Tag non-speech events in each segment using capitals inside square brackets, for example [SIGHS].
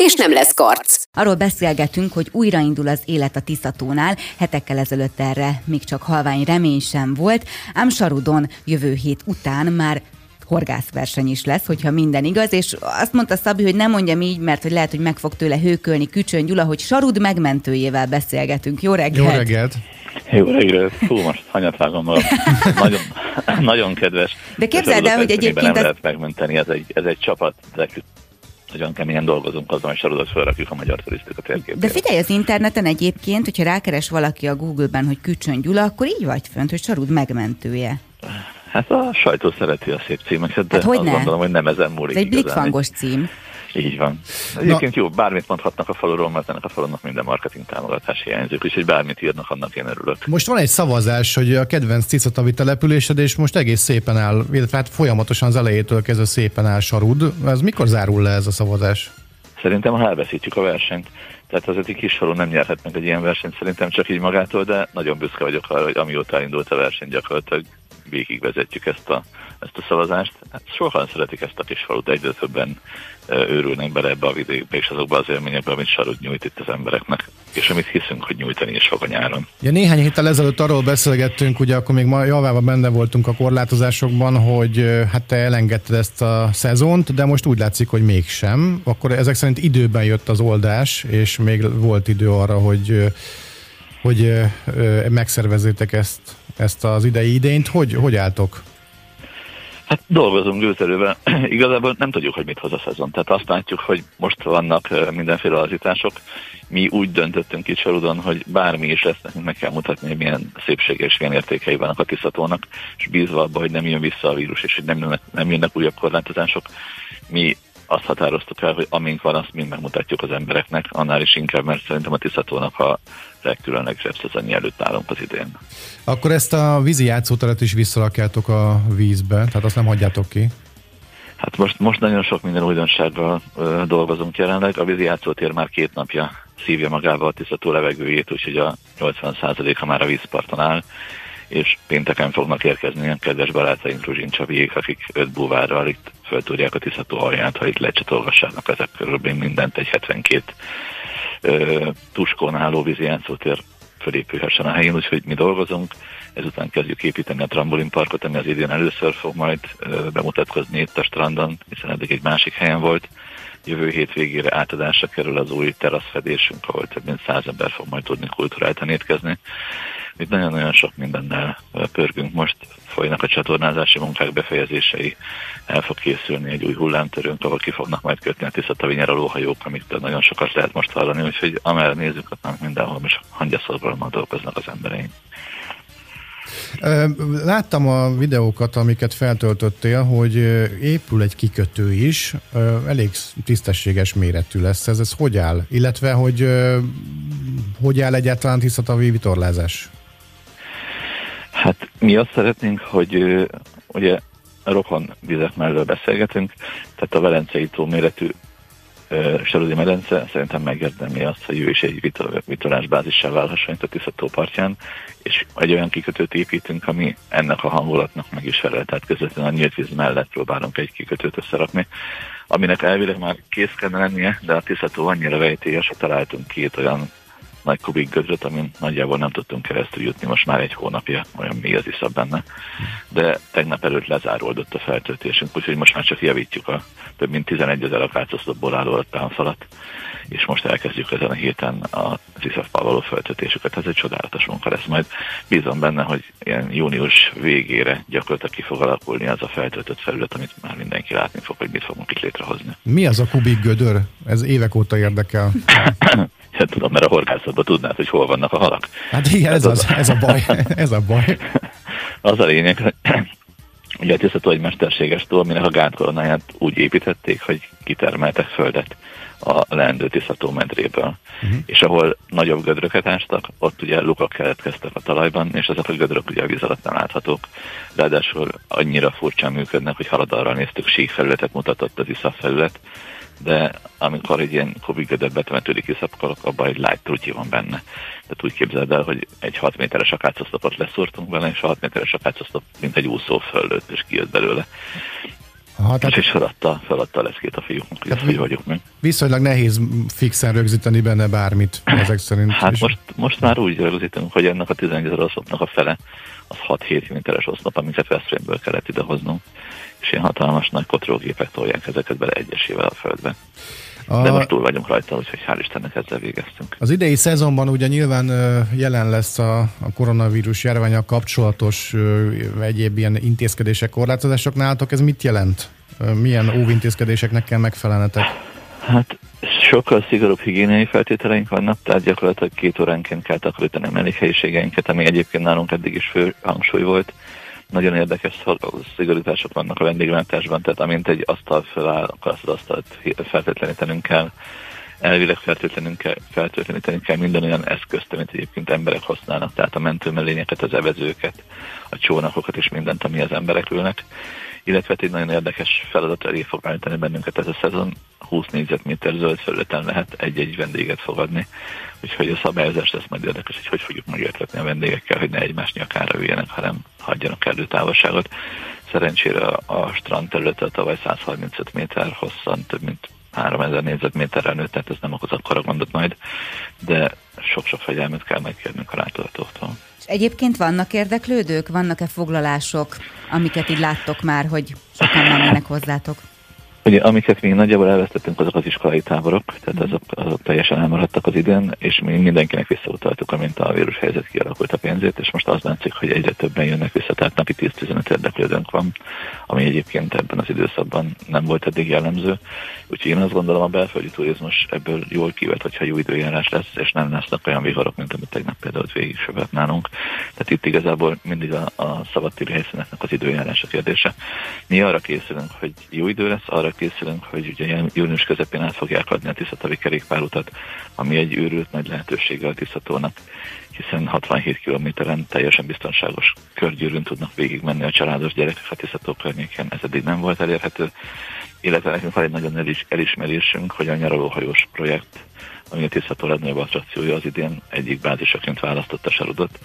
és nem lesz karc. Arról beszélgetünk, hogy újraindul az élet a Tiszatónál, hetekkel ezelőtt erre még csak halvány remény sem volt, ám Sarudon jövő hét után már horgászverseny is lesz, hogyha minden igaz, és azt mondta Szabi, hogy nem mondjam így, mert hogy lehet, hogy meg fog tőle hőkölni Kücsön Gyula, hogy Sarud megmentőjével beszélgetünk. Jó reggelt! Jó reggelt! Jó reggelt! Fú, most hanyat vágom magam. [LAUGHS] nagyon, nagyon kedves. De képzeld el, hogy egyébként... Nem ez... lehet megmenteni, ez egy, ez egy csapat, nagyon keményen dolgozunk azon, hogy sarudot felrakjuk a magyar turisztika térképére. De figyelj, az interneten egyébként, hogyha rákeres valaki a Google-ben, hogy Kücsön Gyula, akkor így vagy fönt, hogy Sarud megmentője. Hát a sajtó szereti a szép címeket, de hát hogy azt gondolom, hogy nem ezen múlik. Ez egy blikfangos cím. Így van. Egyébként Na. jó, bármit mondhatnak a faluról, mert ennek a falunak minden marketing támogatás hiányzik, úgyhogy bármit írnak, annak én örülök. Most van egy szavazás, hogy a kedvenc Cicatavi településed, és most egész szépen áll, illetve hát folyamatosan az elejétől kezdve szépen áll Sarud. Ez mikor zárul le ez a szavazás? Szerintem, ha elveszítjük a versenyt. Tehát az egy kis falu nem nyerhet meg egy ilyen versenyt szerintem csak így magától, de nagyon büszke vagyok arra, hogy amióta indult a verseny gyakorlatilag végigvezetjük ezt a, ezt a szavazást. Hát sokan szeretik ezt a kis falut, egyre többen őrülnek bele ebbe a vidékbe és azokba az élményekbe, amit Sarut nyújt itt az embereknek, és amit hiszünk, hogy nyújtani is fog a nyáron. Ja, néhány héttel ezelőtt arról beszélgettünk, ugye akkor még ma javában benne voltunk a korlátozásokban, hogy hát te elengedted ezt a szezont, de most úgy látszik, hogy mégsem. Akkor ezek szerint időben jött az oldás, és még volt idő arra, hogy hogy megszervezzétek ezt, ezt az idei idényt. Hogy, hogy álltok? Hát dolgozunk gőzerővel. [CLEARS THROAT] Igazából nem tudjuk, hogy mit hoz a szezon. Tehát azt látjuk, hogy most vannak mindenféle lazítások. Mi úgy döntöttünk itt Sarudon, hogy bármi is lesz, nekünk meg kell mutatni, hogy milyen szépsége és milyen értékei vannak a Tiszatónak, és bízva abba, hogy nem jön vissza a vírus, és hogy nem jönnek, nem jönnek újabb korlátozások. Mi azt határoztuk el, hogy amink van, azt mind megmutatjuk az embereknek, annál is inkább, mert szerintem a Tiszatónak a legkülönlegesebb szezonja előtt állunk az idén. Akkor ezt a vízi játszóteret is visszarakjátok a vízbe, tehát azt nem hagyjátok ki? Hát most, most nagyon sok minden újdonsággal ö, dolgozunk jelenleg. A vízi játszótér már két napja szívja magába a tisztató levegőjét, úgyhogy a 80%-a már a vízparton áll, és pénteken fognak érkezni ilyen kedves barátaink Ruzsin Csabiék, akik öt búvárral itt föltúrják a tisztató alját, ha itt lecsatolgassának ezek körülbelül mindent egy 72 tuskon álló vízi játszótér fölépülhessen a helyén, úgyhogy mi dolgozunk. Ezután kezdjük építeni a trambolinparkot, ami az idén először fog majd bemutatkozni itt a strandon, hiszen eddig egy másik helyen volt. Jövő hét végére átadásra kerül az új teraszfedésünk, ahol több mint száz ember fog majd tudni kultúráltan étkezni. Itt nagyon-nagyon sok mindennel pörgünk most, folynak a csatornázási munkák befejezései, el fog készülni egy új hullámtörőnk, ahol ki fognak majd kötni a Tiszatavi nyaralóhajók, amit nagyon sokat lehet most hallani, úgyhogy amerre nézzük, ott mindenhol most hangyaszorgalommal dolgoznak az embereink. Láttam a videókat, amiket feltöltöttél, hogy épül egy kikötő is, elég tisztességes méretű lesz ez. Ez hogy áll? Illetve, hogy hogy áll egyáltalán tisztatavi vitorlázás? Hát mi azt szeretnénk, hogy ugye rokon vizek mellől beszélgetünk, tehát a Velencei tó méretű Sarudi medence szerintem megérdemli azt, hogy ő is egy vitorlás bázissal válhasson itt a Tiszató partján, és egy olyan kikötőt építünk, ami ennek a hangulatnak meg is felel, tehát közvetlenül a nyílt víz mellett próbálunk egy kikötőt összerakni, aminek elvileg már kész kellene lennie, de a Tiszató annyira vejtélyes, hogy találtunk két olyan nagy kubik gödröt, amin nagyjából nem tudtunk keresztül jutni, most már egy hónapja, olyan mély az iszap benne. De tegnap előtt lezáródott a feltöltésünk, úgyhogy most már csak javítjuk a több mint 11 ezer akácosztopból álló támfalat, és most elkezdjük ezen a héten a iszapval való feltöltésüket. Ez egy csodálatos munka lesz. Majd bízom benne, hogy ilyen június végére gyakorlatilag ki fog alakulni az a feltöltött felület, amit már mindenki látni fog, hogy mit fogunk itt létrehozni. Mi az a kubik gödör? Ez évek óta érdekel. [COUGHS] Hát tudom, mert a horgászatban tudnád, hogy hol vannak a halak. Hát igen, ez, ez, az, ez a baj. Ez a baj. [LAUGHS] Az a lényeg, hogy [CLEARS THROAT] ugye a tisztató egy mesterséges tó, aminek a gátkoronáját úgy építették, hogy kitermeltek földet a leendő tisztató medréből. Uh-huh. És ahol nagyobb gödröket ástak, ott ugye lukak keletkeztek a talajban, és ezek a gödrök ugye a víz alatt nem láthatók. Ráadásul annyira furcsán működnek, hogy haladalra néztük, síkfelületet mutatott az iszap felület, de amikor egy ilyen kubik gödör betemetődik iszap, akkor abban egy light trutyi van benne. Tehát úgy képzeld el, hogy egy 6 méteres akácosztopot leszúrtunk bele, és a 6 méteres akácosztop mint egy úszó föllőtt, és kijött belőle. Aha, tehát... És feladta, feladta a leszkét a fiúknak, hogy hogy vagyok meg. Viszonylag nehéz fixen rögzíteni benne bármit ezek szerint. Hát most, most már úgy rögzítünk, hogy ennek a 11 oszlopnak a fele az 6-7 méteres oszlop, amiket Veszprémből kellett idehoznunk, és ilyen hatalmas nagy kotrógépek tolják ezeket bele egyesével a földbe. A... De most túl vagyunk rajta, úgyhogy hál' Istennek ezzel végeztünk. Az idei szezonban ugye nyilván jelen lesz a, a koronavírus járványal kapcsolatos egyéb ilyen intézkedések, korlátozások nálatok. Ez mit jelent? Milyen óvintézkedéseknek kell megfelelnetek? Hát sokkal szigorúbb higiéniai feltételeink vannak, tehát gyakorlatilag két óránként kell takarítani a mellékhelyiségeinket, ami egyébként nálunk eddig is fő hangsúly volt nagyon érdekes szigorítások vannak a vendéglátásban, tehát amint egy asztal feláll, akkor azt az asztalt feltétlenítenünk kell, elvileg feltétlenül kell, minden olyan eszközt, amit egyébként emberek használnak, tehát a mentőmellényeket, az evezőket, a csónakokat és mindent, ami az emberek ülnek. Illetve egy nagyon érdekes feladat elé fog állítani bennünket ez a szezon. 20 négyzetméter zöld felületen lehet egy-egy vendéget fogadni. Úgyhogy a szabályozás lesz majd érdekes, hogy hogy fogjuk megértetni a vendégekkel, hogy ne egymás nyakára üljenek, hanem hagyjanak elő távolságot. Szerencsére a strand területe tavaly 135 méter hosszan, több mint 3000 négyzetméterrel nőtt, tehát ez nem okoz akkora gondot majd, de sok-sok fegyelmet kell megkérnünk a látogatóktól. És egyébként vannak érdeklődők, vannak-e foglalások, amiket így láttok már, hogy sokan mennének hozzátok? Ugye, amiket még nagyjából elvesztettünk, azok az iskolai táborok, tehát azok, azok teljesen elmaradtak az idén, és mi mindenkinek visszautaltuk, amint a vírus helyzet kialakult a pénzét, és most az látszik, hogy egyre többen jönnek vissza, tehát napi 10-15 érdeklődőnk van, ami egyébként ebben az időszakban nem volt eddig jellemző. Úgyhogy én azt gondolom, a belföldi turizmus ebből jól kivett, hogyha jó időjárás lesz, és nem lesznek olyan viharok, mint amit tegnap például végig sövet nálunk. Tehát itt igazából mindig a, a szabadtéri helyszíneknek az időjárás a kérdése. Mi arra készülünk, hogy jó idő lesz, arra arra készülünk, hogy ugye június közepén át fogják adni a Tiszatavi kerékpárutat, ami egy őrült nagy lehetősége a Tiszatónak, hiszen 67 kilométeren teljesen biztonságos körgyűrűn tudnak végigmenni a családos gyerekek a Tiszató környéken, ez eddig nem volt elérhető, illetve nekünk van egy nagyon elis, elismerésünk, hogy a nyaralóhajós projekt, ami a Tiszató legnagyobb attrakciója az idén egyik bázisaként választotta Sarudot,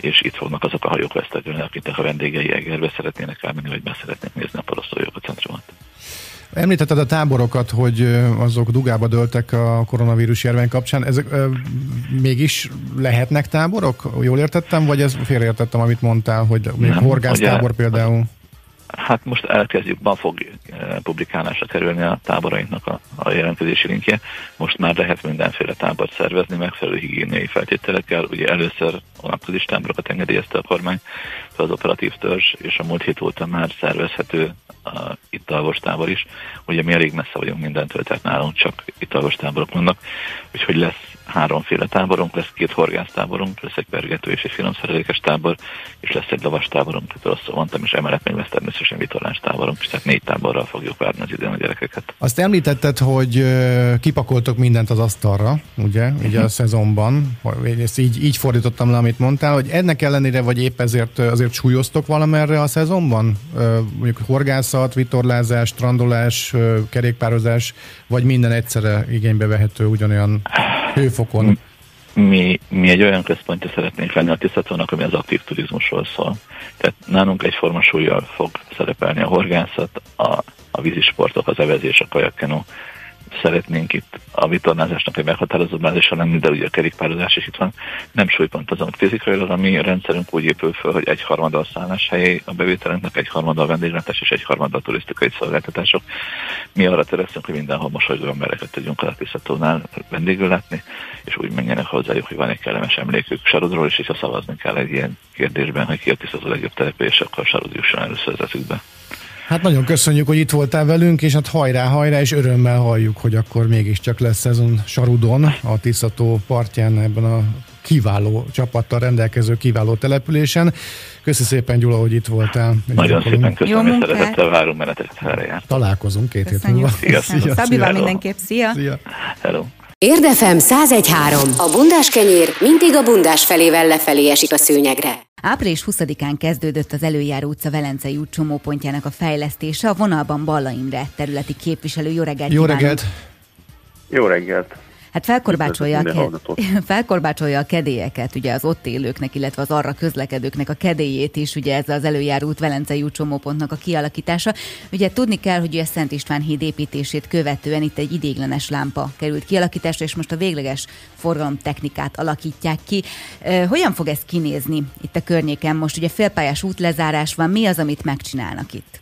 és itt fognak azok a hajók vesztegelni, akiknek a vendégei Egerbe szeretnének elmenni, vagy be szeretnék nézni a Poroszló centrumot. Említetted a táborokat, hogy azok dugába döltek a koronavírus járvány kapcsán. Ezek ö, mégis lehetnek táborok? Jól értettem, vagy ez félreértettem, amit mondtál, hogy még horgásztábor például? Hát most elkezdjük, ma fog publikálásra kerülni a táborainknak a, a jelentkezési linkje. Most már lehet mindenféle tábort szervezni, megfelelő higiéniai feltételekkel. Ugye először a táborokat engedélyezte a kormány, az operatív törzs, és a múlt hét óta már szervezhető a, itt a tábor is. Ugye mi elég messze vagyunk mindentől, tehát nálunk csak itt táborok vannak, úgyhogy lesz háromféle táborunk, lesz két horgásztáborunk, lesz egy pergető és egy finomszerelékes tábor, és lesz egy lovas táborunk, tehát rosszul mondtam, és emellett még lesz természetesen vitorlás táborunk, és tehát négy táborral fogjuk várni az idén a gyerekeket. Azt említetted, hogy kipakoltok mindent az asztalra, ugye, uh-huh. ugye a szezonban, ezt így, így fordítottam le, amit mondtál, hogy ennek ellenére, vagy épp ezért azért súlyoztok valamerre a szezonban? Mondjuk horgászat, vitorlázás, strandolás, kerékpározás, vagy minden egyszerre igénybe vehető ugyanolyan [SIGHS] hőfokon? Mi, mi egy olyan központja szeretnénk lenni a tisztatónak, ami az aktív turizmusról szól. Tehát nálunk egyforma súlyjal fog szerepelni a horgászat, a, a vízisportok, az evezés, a kajakkenó, szeretnénk itt a vitornázásnak egy meghatározó bázisa lenni, de ugye a kerékpározás is itt van. Nem súlypontozunk fizikailag, a mi rendszerünk úgy épül föl, hogy egy harmada a szálláshelyé a bevételünknek, egy harmada a vendéglátás és egy harmada a turisztikai szolgáltatások. Mi arra törekszünk, hogy mindenhol mosolygó embereket tudjunk a Latiszatónál vendégül látni, és úgy menjenek hozzájuk, hogy van egy kellemes emlékük Sarodról, és ha szavazni kell egy ilyen kérdésben, hogy ki a legjobb település, akkor Sarod jusson először az. Hát nagyon köszönjük, hogy itt voltál velünk, és hát hajrá, hajrá, és örömmel halljuk, hogy akkor mégiscsak lesz szezon Sarudon, a Tiszató partján ebben a kiváló csapattal rendelkező kiváló településen. Köszi szépen Gyula, hogy itt voltál. Nagyon szépen köszönöm, és szeretettel várom menetet Találkozunk két hét múlva. Szia, Szabival mindenképp, szia! szia. Hello. Érdefem 1013. A bundás kenyér mindig a bundás felével lefelé esik a szőnyegre. Április 20-án kezdődött az Előjáró utca Velencei út csomópontjának a fejlesztése. A vonalban Balla Imre területi képviselő. Jó reggelt! Jó reggelt! Jó reggelt! Hát felkorbácsolja a, ke- [LAUGHS] felkorbácsolja a kedélyeket, ugye az ott élőknek, illetve az arra közlekedőknek a kedélyét is, ugye ez az előjáró út Velencei csomópontnak a kialakítása. Ugye tudni kell, hogy a Szent István híd építését követően itt egy idéglenes lámpa került kialakításra, és most a végleges forgalomtechnikát alakítják ki. Hogyan fog ez kinézni itt a környéken? Most ugye félpályás útlezárás van, mi az, amit megcsinálnak itt?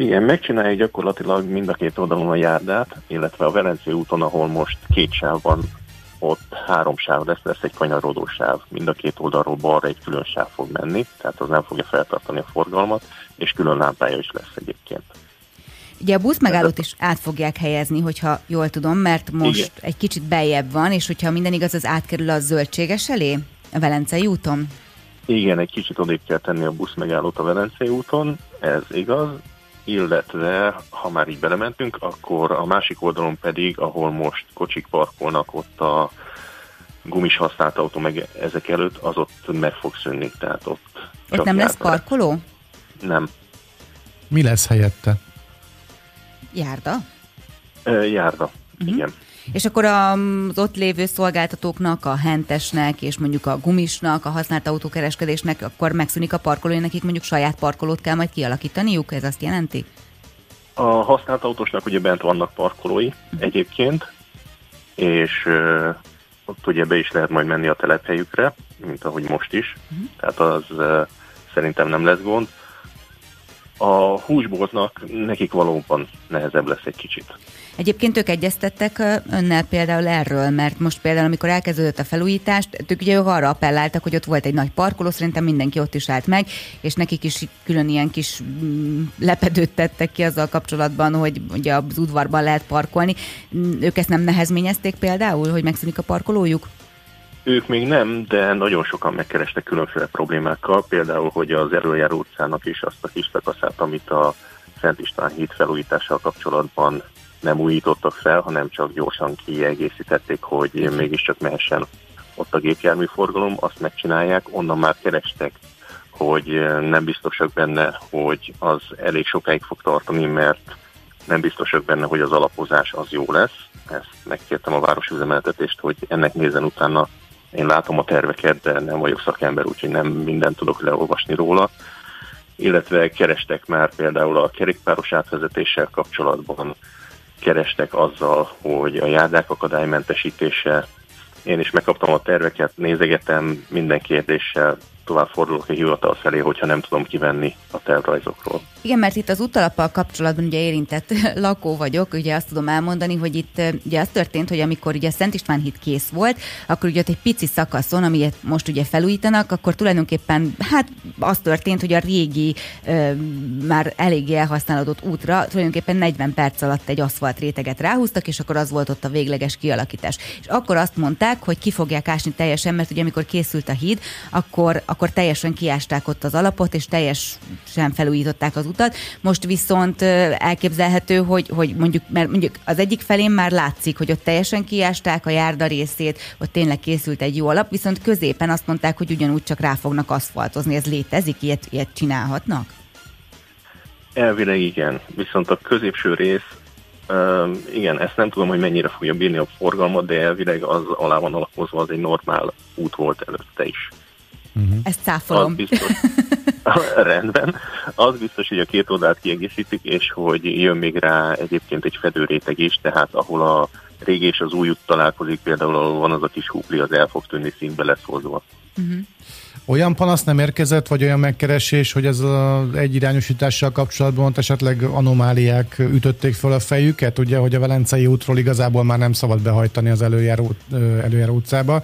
Igen, megcsinálják gyakorlatilag mind a két oldalon a járdát, illetve a Velencei úton, ahol most két sáv van, ott három sáv lesz, lesz egy kanyarodó sáv. Mind a két oldalról balra egy külön sáv fog menni, tehát az nem fogja feltartani a forgalmat, és külön lámpája is lesz egyébként. Ugye a buszmegállót is át fogják helyezni, hogyha jól tudom, mert most Igen. egy kicsit beljebb van, és hogyha minden igaz, az átkerül a zöldséges elé, a Velencei úton? Igen, egy kicsit odébb kell tenni a buszmegállót a Velencei úton, ez igaz, illetve ha már így belementünk, akkor a másik oldalon pedig, ahol most kocsik parkolnak, ott a gumis használt autó meg ezek előtt, az ott meg fog szűnni, tehát ott Ott nem lesz parkoló? Nem. Mi lesz helyette? Járda? E, járda, uh-huh. igen. És akkor az ott lévő szolgáltatóknak, a hentesnek és mondjuk a gumisnak, a használt autókereskedésnek, akkor megszűnik a parkoló, nekik mondjuk saját parkolót kell majd kialakítaniuk, ez azt jelenti? A használt autósnak ugye bent vannak parkolói uh-huh. egyébként, és uh, ott ugye be is lehet majd menni a telephelyükre, mint ahogy most is, uh-huh. tehát az uh, szerintem nem lesz gond. A húsboltnak nekik valóban nehezebb lesz egy kicsit. Egyébként ők egyeztettek önnel például erről, mert most például, amikor elkezdődött a felújítást, ők ugye arra appelláltak, hogy ott volt egy nagy parkoló, szerintem mindenki ott is állt meg, és nekik is külön ilyen kis mm, lepedőt tettek ki azzal kapcsolatban, hogy ugye az udvarban lehet parkolni. Ők ezt nem nehezményezték például, hogy megszűnik a parkolójuk? Ők még nem, de nagyon sokan megkerestek különféle problémákkal, például, hogy az előjáró utcának is azt a kis szakaszát, amit a Szent István híd felújítással kapcsolatban nem újítottak fel, hanem csak gyorsan kiegészítették, hogy mégiscsak mehessen ott a gépjárműforgalom, azt megcsinálják, onnan már kerestek, hogy nem biztosak benne, hogy az elég sokáig fog tartani, mert nem biztosak benne, hogy az alapozás az jó lesz. Ezt megkértem a városi üzemeltetést, hogy ennek nézen utána én látom a terveket, de nem vagyok szakember, úgyhogy nem mindent tudok leolvasni róla. Illetve kerestek már például a kerékpáros átvezetéssel kapcsolatban kerestek azzal, hogy a járdák akadálymentesítése, én is megkaptam a terveket, nézegetem minden kérdéssel, tovább fordulok a hivatal felé, hogyha nem tudom kivenni a tervrajzokról. Igen, mert itt az úttalappal kapcsolatban ugye érintett [LAUGHS] lakó vagyok, ugye azt tudom elmondani, hogy itt ugye az történt, hogy amikor ugye a Szent István híd kész volt, akkor ugye ott egy pici szakaszon, amilyet most ugye felújítanak, akkor tulajdonképpen hát az történt, hogy a régi ö, már eléggé elhasználódott útra tulajdonképpen 40 perc alatt egy aszfalt réteget ráhúztak, és akkor az volt ott a végleges kialakítás. És akkor azt mondták, hogy ki fogják ásni teljesen, mert ugye amikor készült a híd, akkor, akkor teljesen kiásták ott az alapot, és teljesen felújították az utat. Most viszont elképzelhető, hogy, hogy mondjuk, mert mondjuk az egyik felén már látszik, hogy ott teljesen kiásták a járda részét, ott tényleg készült egy jó alap, viszont középen azt mondták, hogy ugyanúgy csak rá fognak aszfaltozni. Ez létezik? Ilyet, ilyet csinálhatnak? Elvileg igen, viszont a középső rész, uh, igen, ezt nem tudom, hogy mennyire fogja bírni a forgalmat, de elvileg az alá van alapozva, az egy normál út volt előtte is. Uh-huh. Ezt cáfolom. Az biztos, [LAUGHS] rendben. Az biztos, hogy a két oldalt kiegészítik, és hogy jön még rá egyébként egy fedőréteg is, tehát ahol a régi és az új út találkozik, például ahol van az a kis húpli, az el fog tűnni színbe lesz hozva. Uh-huh. Olyan panasz nem érkezett, vagy olyan megkeresés, hogy ez az egyirányosítással kapcsolatban ott esetleg anomáliák ütötték fel a fejüket, ugye, hogy a Velencei útról igazából már nem szabad behajtani az előjáró, előjáró utcába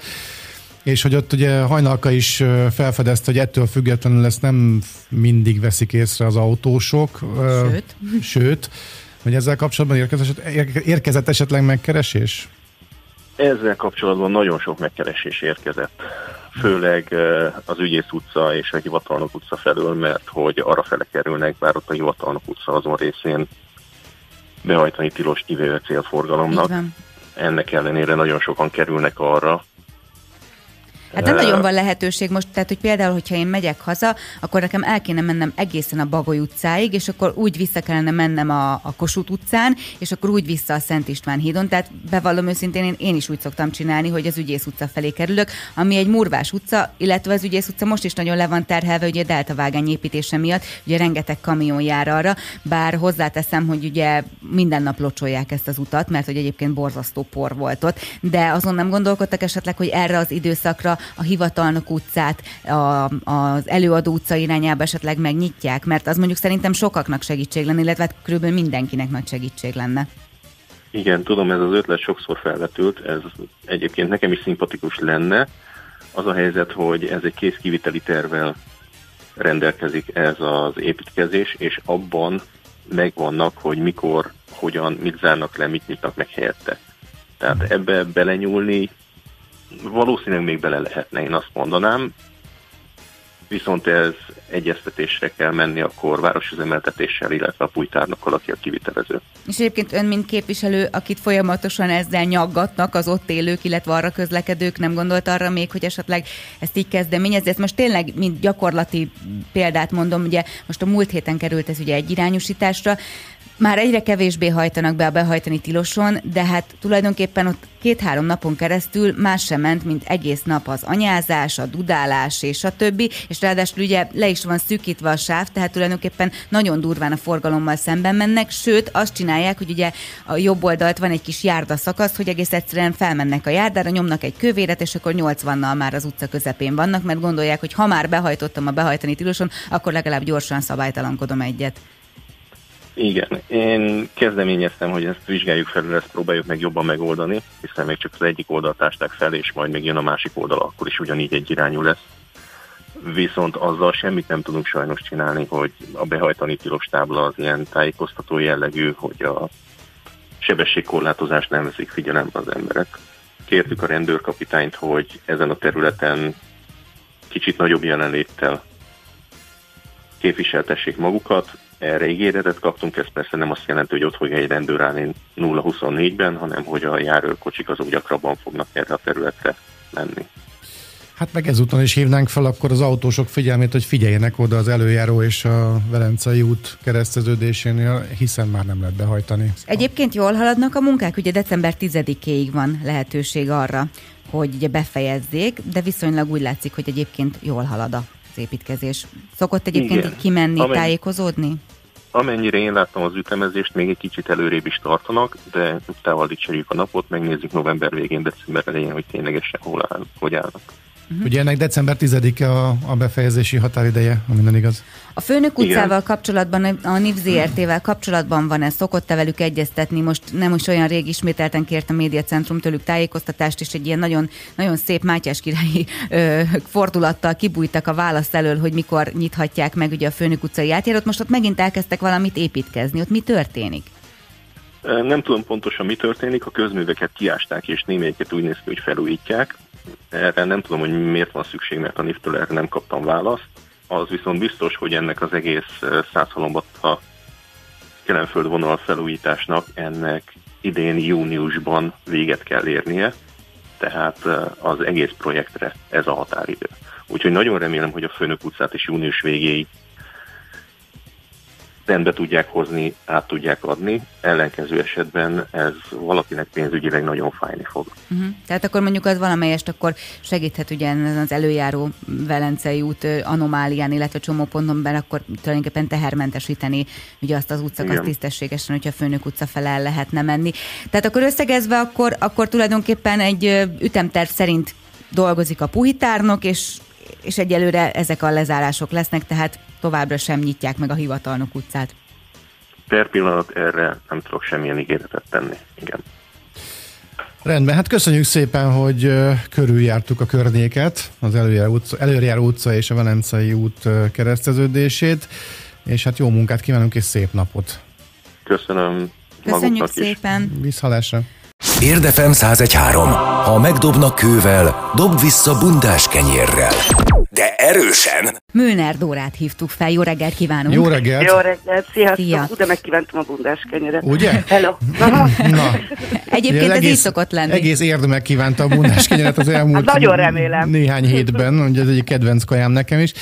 és hogy ott ugye Hajnalka is felfedezte, hogy ettől függetlenül ezt nem mindig veszik észre az autósok. Sőt. Sőt, hogy ezzel kapcsolatban érkezett, érkezett esetleg megkeresés? Ezzel kapcsolatban nagyon sok megkeresés érkezett, főleg az Ügyész utca és a Hivatalnok utca felől, mert hogy arra fele kerülnek, bár ott a Hivatalnok utca azon részén behajtani tilos kivéve célforgalomnak. Ennek ellenére nagyon sokan kerülnek arra, Hát nem nagyon van lehetőség most, tehát hogy például, hogyha én megyek haza, akkor nekem el kéne mennem egészen a Bagoly utcáig, és akkor úgy vissza kellene mennem a, a Kossuth utcán, és akkor úgy vissza a Szent István hídon. Tehát bevallom őszintén, én, én is úgy szoktam csinálni, hogy az Ügyész utca felé kerülök, ami egy murvás utca, illetve az Ügyész utca most is nagyon le van terhelve, ugye a delta vágány építése miatt, ugye rengeteg kamion jár arra, bár hozzáteszem, hogy ugye minden nap locsolják ezt az utat, mert hogy egyébként borzasztó por volt ott, de azon nem gondolkodtak esetleg, hogy erre az időszakra a hivatalnok utcát a, az előadó utca irányába esetleg megnyitják, mert az mondjuk szerintem sokaknak segítség lenne, illetve hát körülbelül mindenkinek nagy segítség lenne. Igen, tudom, ez az ötlet sokszor felvetült, ez egyébként nekem is szimpatikus lenne. Az a helyzet, hogy ez egy kész kiviteli tervel rendelkezik ez az építkezés, és abban megvannak, hogy mikor, hogyan, mit zárnak le, mit nyitnak meg helyette. Tehát ebbe belenyúlni valószínűleg még bele lehetne, én azt mondanám, viszont ez egyeztetésre kell menni a korváros üzemeltetéssel, illetve a pújtárnokkal, aki a kivitelező. És egyébként ön, mint képviselő, akit folyamatosan ezzel nyaggatnak az ott élők, illetve arra közlekedők, nem gondolt arra még, hogy esetleg ezt így kezdeményezni. Ezt most tényleg, mint gyakorlati példát mondom, ugye most a múlt héten került ez ugye egy irányosításra, már egyre kevésbé hajtanak be a behajtani tiloson, de hát tulajdonképpen ott két-három napon keresztül más sem ment, mint egész nap az anyázás, a dudálás és a többi, és ráadásul ugye le is van szűkítve a sáv, tehát tulajdonképpen nagyon durván a forgalommal szemben mennek, sőt azt csinálják, hogy ugye a jobb oldalt van egy kis járda szakasz, hogy egész egyszerűen felmennek a járdára, nyomnak egy kövéret, és akkor 80-nal már az utca közepén vannak, mert gondolják, hogy ha már behajtottam a behajtani tiloson, akkor legalább gyorsan szabálytalankodom egyet. Igen, én kezdeményeztem, hogy ezt vizsgáljuk felül, ezt próbáljuk meg jobban megoldani, hiszen még csak az egyik oldalt ásták fel, és majd még jön a másik oldal, akkor is ugyanígy egy irányú lesz. Viszont azzal semmit nem tudunk sajnos csinálni, hogy a behajtani tilos tábla az ilyen tájékoztató jellegű, hogy a sebességkorlátozást nem veszik figyelembe az emberek. Kértük a rendőrkapitányt, hogy ezen a területen kicsit nagyobb jelenléttel képviseltessék magukat, erre ígéretet kaptunk, ez persze nem azt jelenti, hogy ott fog egy rendőr állni 0-24-ben, hanem hogy a járőrkocsik azok gyakrabban fognak erre a területre menni. Hát meg ezúton is hívnánk fel akkor az autósok figyelmét, hogy figyeljenek oda az előjáró és a Velencei út kereszteződésénél, hiszen már nem lehet behajtani. Egyébként jól haladnak a munkák, ugye december 10-éig van lehetőség arra, hogy ugye befejezzék, de viszonylag úgy látszik, hogy egyébként jól halad a az építkezés. Szokott egyébként Igen. így kimenni, Amen... tájékozódni? Amennyire én láttam az ütemezést, még egy kicsit előrébb is tartanak, de utána dicserjük a napot, megnézzük november végén, december elején, hogy ténylegesen hol áll, hogy állnak. Uh-huh. Ugye ennek december 10-e a, a befejezési határideje, ha minden igaz. A Főnök utcával Igen. kapcsolatban, a NIV ZRT-vel kapcsolatban van ez, szokott-e velük egyeztetni? Most nem is olyan rég ismételten kért a médiacentrum tőlük tájékoztatást, és egy ilyen nagyon, nagyon szép Mátyás királyi ö, fordulattal kibújtak a válasz elől, hogy mikor nyithatják meg ugye a Főnök utcai átjárót. Most ott megint elkezdtek valamit építkezni. Ott mi történik? Nem tudom pontosan mi történik, a közműveket kiásták, és némelyiket úgy néz ki, hogy felújítják. Erre nem tudom, hogy miért van szükség, mert a NIF-től erre nem kaptam választ. Az viszont biztos, hogy ennek az egész százhalombatta kelemföld vonal felújításnak ennek idén júniusban véget kell érnie, tehát az egész projektre ez a határidő. Úgyhogy nagyon remélem, hogy a Főnök utcát is június végéig rendbe tudják hozni, át tudják adni, ellenkező esetben ez valakinek pénzügyileg nagyon fájni fog. Uh-huh. Tehát akkor mondjuk az valamelyest akkor segíthet ugye az előjáró Velencei út anomálián, illetve csomóponton belül akkor tulajdonképpen tehermentesíteni ugye azt az utcakat tisztességesen, hogyha Főnök utca fele el lehetne menni. Tehát akkor összegezve akkor, akkor tulajdonképpen egy ütemterv szerint dolgozik a puhitárnok, és és egyelőre ezek a lezárások lesznek, tehát továbbra sem nyitják meg a hivatalnok utcát. Per pillanat erre nem tudok semmilyen ígéretet tenni. Igen. Rendben, hát köszönjük szépen, hogy körüljártuk a környéket, az előjáró utca, előjáró utca és a Velencei út kereszteződését, és hát jó munkát kívánunk és szép napot. Köszönöm. Köszönjük szépen. Viszhalásra. Érdefem 1013. Ha megdobnak kővel, dob vissza bundás kenyérrel. De erősen! Mülner Dórát hívtuk fel. Jó reggelt kívánunk! Jó reggelt! Jó reggelt, sziasztok! Szia. Szia. De megkívántam a bundás kenyeret. Ugye? Hello! Na, Egyébként ez így szokott lenni. Egész érdemek kívánta a bundás kenyeret az elmúlt Hát nagyon remélem. néhány hétben, ugye ez egy kedvenc kajám nekem is.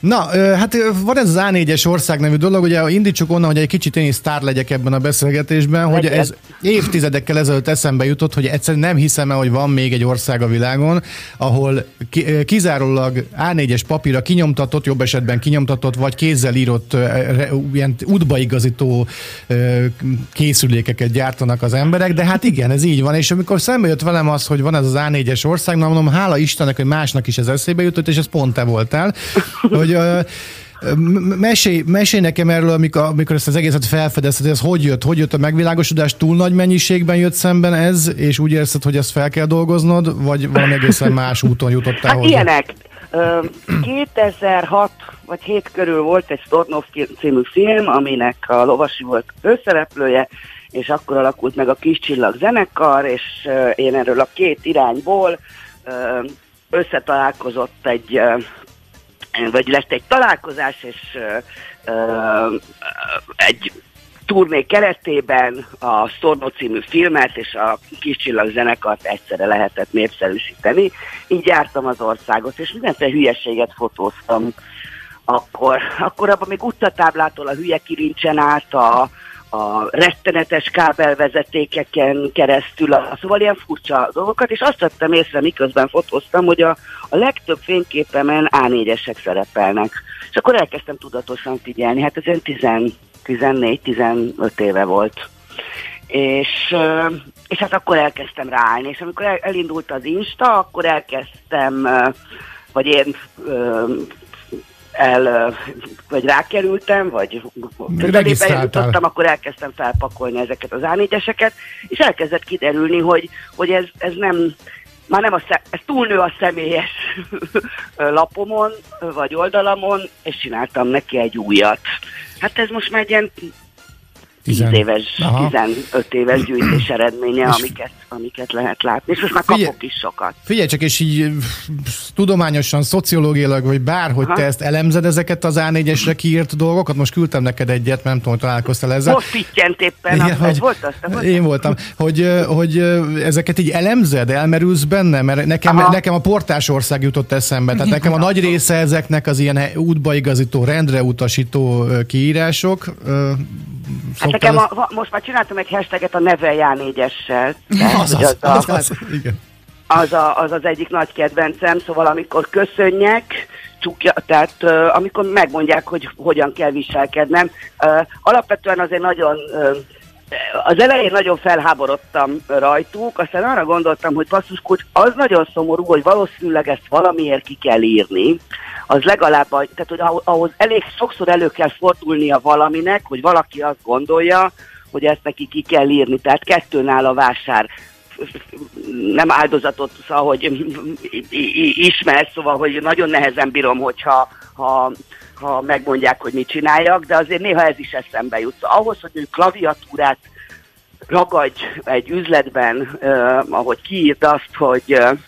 Na, hát van ez az A4-es ország nevű dolog, ugye indítsuk onnan, hogy egy kicsit én is sztár legyek ebben a beszélgetésben, hogy ez évtizedekkel ezelőtt eszembe jutott, hogy egyszerűen nem hiszem el, hogy van még egy ország a világon, ahol kizárólag A4-es papírra kinyomtatott, jobb esetben kinyomtatott, vagy kézzel írott ilyen útbaigazító készülékeket gyártanak az emberek, de hát igen, ez így van, és amikor szembe jött velem az, hogy van ez az A4-es ország, na mondom, hála Istennek, hogy másnak is ez eszébe jutott, és ez pont te voltál, hogy Mesélj, mesélj nekem erről, amikor, amikor ezt az egészet felfedezted, ez hogy jött? Hogy jött a megvilágosodás? Túl nagy mennyiségben jött szemben ez, és úgy érzed, hogy ezt fel kell dolgoznod, vagy valami egészen más úton jutottál Hát hozzá? ilyenek. Ö, 2006 vagy 7 körül volt egy Stornov című film, aminek a Lovasi volt főszereplője, és akkor alakult meg a Kis Csillag zenekar, és én erről a két irányból összetalálkozott egy vagy lett egy találkozás, és egy turné keretében a Storno című filmet és a Kis Csillag zenekart egyszerre lehetett népszerűsíteni. Így jártam az országot, és mindenféle hülyeséget fotóztam. Akkor, akkor abban még utatáblától a hülye kirincsen át a, a rettenetes kábelvezetékeken keresztül, a, szóval ilyen furcsa dolgokat, és azt vettem észre, miközben fotóztam, hogy a, a legtöbb fényképemen A4-esek szerepelnek. És akkor elkezdtem tudatosan figyelni, hát ez olyan 14-15 éve volt. És, és hát akkor elkezdtem ráállni, és amikor el, elindult az Insta, akkor elkezdtem, vagy én el, vagy rákerültem, vagy közelébe jutottam, akkor elkezdtem felpakolni ezeket az A4-eseket, és elkezdett kiderülni, hogy, hogy ez, ez nem, már nem a szem, ez túlnő a személyes [LAUGHS] lapomon, vagy oldalamon, és csináltam neki egy újat. Hát ez most már egy ilyen 10 Tizen- éves, Aha. 15 éves gyűjtés eredménye, És- amiket, amiket lehet látni. És most már Figyelj- kapok is sokat. Figyelj csak, és így tudományosan, szociológiailag, vagy bárhogy Aha. te ezt elemzed ezeket az A4-esre kiírt dolgokat, most küldtem neked egyet, nem tudom, hogy találkoztál ezzel. Most pittyent éppen, az, ez volt az, te volt? Én voltam, hogy, hogy ezeket így elemzed, elmerülsz benne, mert nekem, Aha. nekem a portásország jutott eszembe, tehát nekem a nagy része ezeknek az ilyen útbaigazító, rendre utasító kiírások. szoktál nekem a, va- most már csináltam egy hashtaget a Nevel Ján4-essel. [LAUGHS] az, az, az, az, igen. az, a, az az egyik nagy kedvencem, szóval amikor köszönjek, csukja, tehát uh, amikor megmondják, hogy hogyan kell viselkednem. Uh, alapvetően azért nagyon, uh, az elején nagyon felháborodtam rajtuk, aztán arra gondoltam, hogy basszus, kulcs, az nagyon szomorú, hogy valószínűleg ezt valamiért ki kell írni, az legalább, tehát hogy ahhoz- elég sokszor elő kell fordulnia valaminek, hogy valaki azt gondolja, hogy ezt neki ki kell írni. Tehát kettőnál a vásár nem áldozatot, szóval, hogy ismer, szóval, hogy nagyon nehezen bírom, hogyha ha, ha megmondják, hogy mit csináljak, de azért néha ez is eszembe jut. Szóval ahhoz, hogy ő klaviatúrát ragadj egy üzletben, uh, ahogy kiírd azt, hogy uh,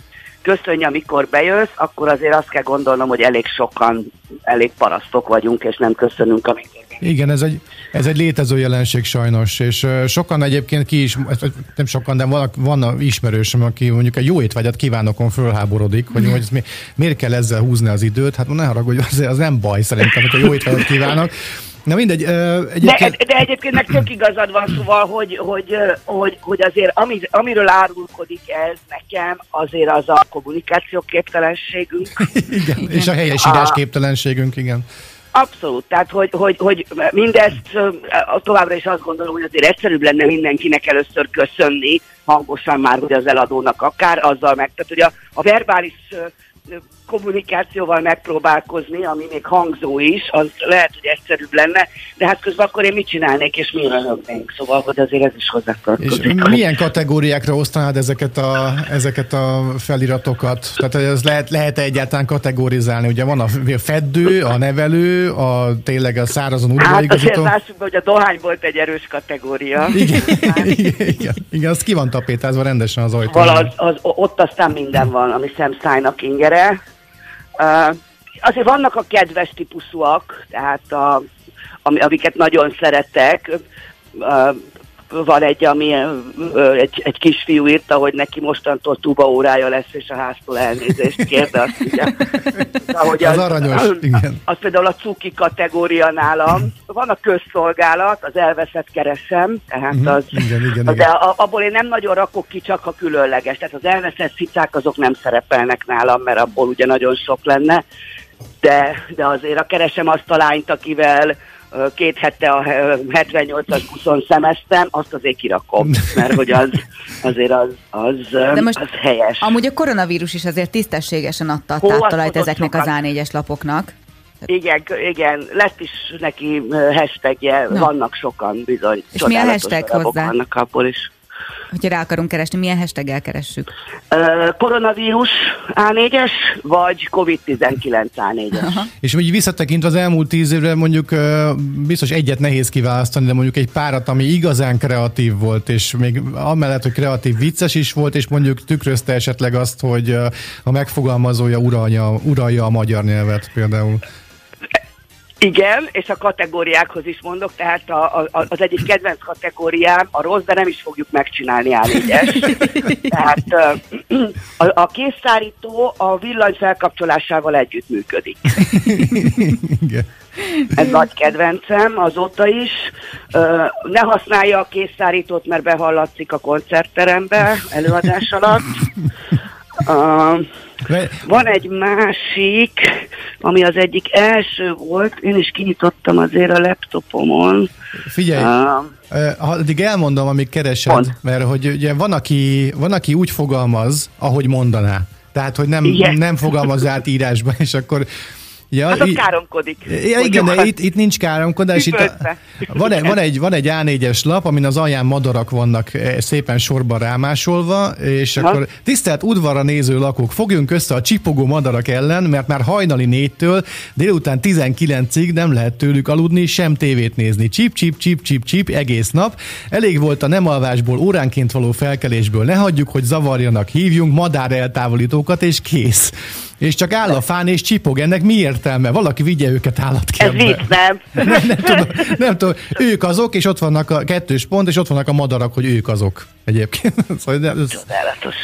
köszönj, amikor bejössz, akkor azért azt kell gondolnom, hogy elég sokan, elég parasztok vagyunk, és nem köszönünk, amikor Igen, ez egy, ez egy létező jelenség sajnos, és sokan egyébként ki is, nem sokan, de van, van ismerősöm, aki mondjuk egy jó étvágyat kívánokon fölháborodik, hogy, hogy ezt mi, miért kell ezzel húzni az időt, hát ne haragudj, az, az nem baj szerintem, hogy a jó étvágyat kívánok. Na mindegy, ö, De, egyébként... de egyébként meg tök igazad van, szóval, hogy, hogy, hogy, hogy azért ami, amiről árulkodik ez nekem, azért az a kommunikációképtelenségünk. [LAUGHS] Igen, és a helyesírás képtelenségünk, igen. Abszolút, tehát hogy, hogy, hogy mindezt továbbra is azt gondolom, hogy azért egyszerűbb lenne mindenkinek először köszönni, hangosan már, hogy az eladónak akár, azzal meg, tehát hogy a, a verbális kommunikációval megpróbálkozni, ami még hangzó is, az lehet, hogy egyszerűbb lenne, de hát közben akkor én mit csinálnék, és mi röhögnénk, szóval, hogy azért ez is hozzátartozik. És milyen kategóriákra osztanád ezeket a, ezeket a feliratokat? Tehát ez lehet, lehet egyáltalán kategorizálni? Ugye van a feddő, a nevelő, a tényleg a szárazon udvarigazító. Hát azért lássuk be, hogy a dohány volt egy erős kategória. Igen, igen, igen, igen, az ki van tapétázva rendesen az ajtón. Az, az, ott aztán minden van, ami szemszájnak ingere. Azért vannak a kedves típusúak, tehát a, ami, amiket nagyon szeretek. Van egy, ami egy, egy kisfiú írta, hogy neki mostantól tuba órája lesz, és a háztól elnézést kér, de azt ugye, [LAUGHS] ahogy az, az aranyos, az, igen. Az például a cuki kategória nálam. Van a közszolgálat, az elveszett keresem, tehát mhm, az, igen, igen, de igen. abból én nem nagyon rakok ki, csak a különleges. Tehát az elveszett cicák azok nem szerepelnek nálam, mert abból ugye nagyon sok lenne. De, de azért a keresem azt a lányt, akivel két hete a 78-as buszon szemeztem, azt azért kirakom, mert hogy az [LAUGHS] azért az, az, De most az helyes. Amúgy a koronavírus is azért tisztességesen adta a táptalajt ezeknek sokat. az A4-es lapoknak. Igen, igen, lett is neki hashtagje, no. vannak sokan bizony. És mi a hashtag hozzá? Vannak abból is hogyha rá akarunk keresni, milyen hashtaggel keressük? Uh, koronavírus A4-es, vagy COVID-19 A4-es. Aha. És úgy visszatekintve az elmúlt tíz évre mondjuk uh, biztos egyet nehéz kiválasztani, de mondjuk egy párat, ami igazán kreatív volt, és még amellett, hogy kreatív vicces is volt, és mondjuk tükrözte esetleg azt, hogy uh, a megfogalmazója uralja, uralja a magyar nyelvet például. Igen, és a kategóriákhoz is mondok, tehát a, a, az egyik kedvenc kategóriám a rossz, de nem is fogjuk megcsinálni a négyes. [LAUGHS] tehát [CLEARS THROAT] a, a készszárító a villany felkapcsolásával együtt működik. Igen. Ez nagy kedvencem, azóta is. Ne használja a készszárítót, mert behallatszik a koncertterembe előadás alatt. Van egy másik, ami az egyik első volt, én is kinyitottam azért a laptopomon. Figyelj, uh, addig elmondom, amíg keresed, mond. mert hogy ugye van aki, van, aki úgy fogalmaz, ahogy mondaná. Tehát, hogy nem, nem fogalmaz át írásban, és akkor Ja, hát az í- káromkodik. Ja, igen, de itt, itt nincs káromkodás. Itt a, van, egy, van, egy, van egy A4-es lap, amin az alján madarak vannak eh, szépen sorban rámásolva, és ha? akkor tisztelt udvarra néző lakók, fogjunk össze a csipogó madarak ellen, mert már hajnali négytől délután 19-ig nem lehet tőlük aludni, sem tévét nézni. Csip, csip, csip, csip, csip, egész nap. Elég volt a nem alvásból, óránként való felkelésből. Ne hagyjuk, hogy zavarjanak, hívjunk madár eltávolítókat, és kész és csak áll a fán és csipog. Ennek mi értelme? Valaki vigye őket állatkertbe. Ez vicc, nem? [LAUGHS] nem, nem, tudom, nem tudom. Ők azok, és ott vannak a kettős pont, és ott vannak a madarak, hogy ők azok egyébként. [LAUGHS] Szóval nem, ez,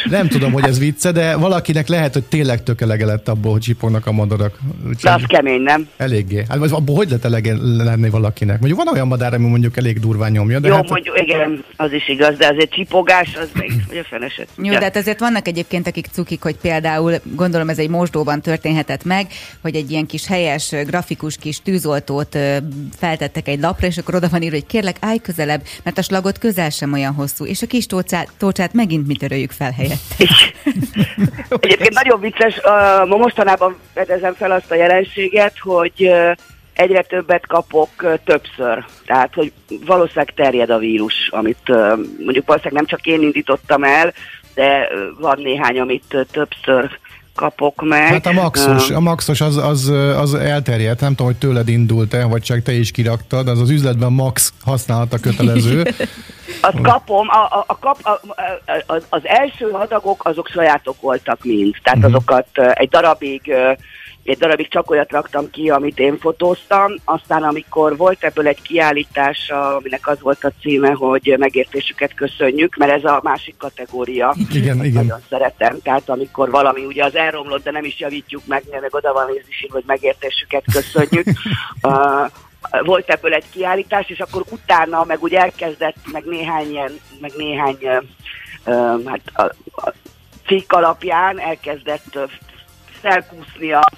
nem tudom, hogy ez vicce, de valakinek lehet, hogy tényleg tök elege lett abból, hogy csipognak a madarak. de az kemény, nem? Eléggé. Hát abból hogy lehet elege lenni valakinek? Mondjuk van olyan madár, ami mondjuk elég durván nyomja. De Jó, hát... mondjuk, igen, az is igaz, de azért csipogás, az még, hogy a feneset. Jó, de hát azért vannak egyébként, akik cukik, hogy például, gondolom ez egy mosdóban történhetett meg, hogy egy ilyen kis helyes, grafikus kis tűzoltót feltettek egy lapra, és akkor oda van írva, hogy kérlek, állj közelebb, mert a slagot közel sem olyan hosszú, és a kis tócsát, tócsát megint mi töröljük fel helyett. Egyébként nagyon vicces, mostanában fedezem fel azt a jelenséget, hogy egyre többet kapok többször. Tehát, hogy valószínűleg terjed a vírus, amit mondjuk valószínűleg nem csak én indítottam el, de van néhány, amit többször kapok meg. Hát a maxos, a maxos az, az, az elterjedt, nem tudom, hogy tőled indult-e, vagy csak te is kiraktad, az az üzletben max használata kötelező. [LAUGHS] Azt kapom, a, a, a kap, a, a, az első adagok azok sajátok voltak mind, tehát uh-huh. azokat egy darabig egy darabig csak olyat raktam ki, amit én fotóztam, aztán amikor volt ebből egy kiállítás, aminek az volt a címe, hogy megértésüket köszönjük, mert ez a másik kategória. Igen, igen. Nagyon szeretem, tehát amikor valami ugye az elromlott, de nem is javítjuk meg, meg oda van is, hogy megértésüket köszönjük. [LAUGHS] uh, volt ebből egy kiállítás, és akkor utána meg úgy elkezdett, meg néhány ilyen, meg néhány uh, hát a, a cikk alapján elkezdett felkúszni a,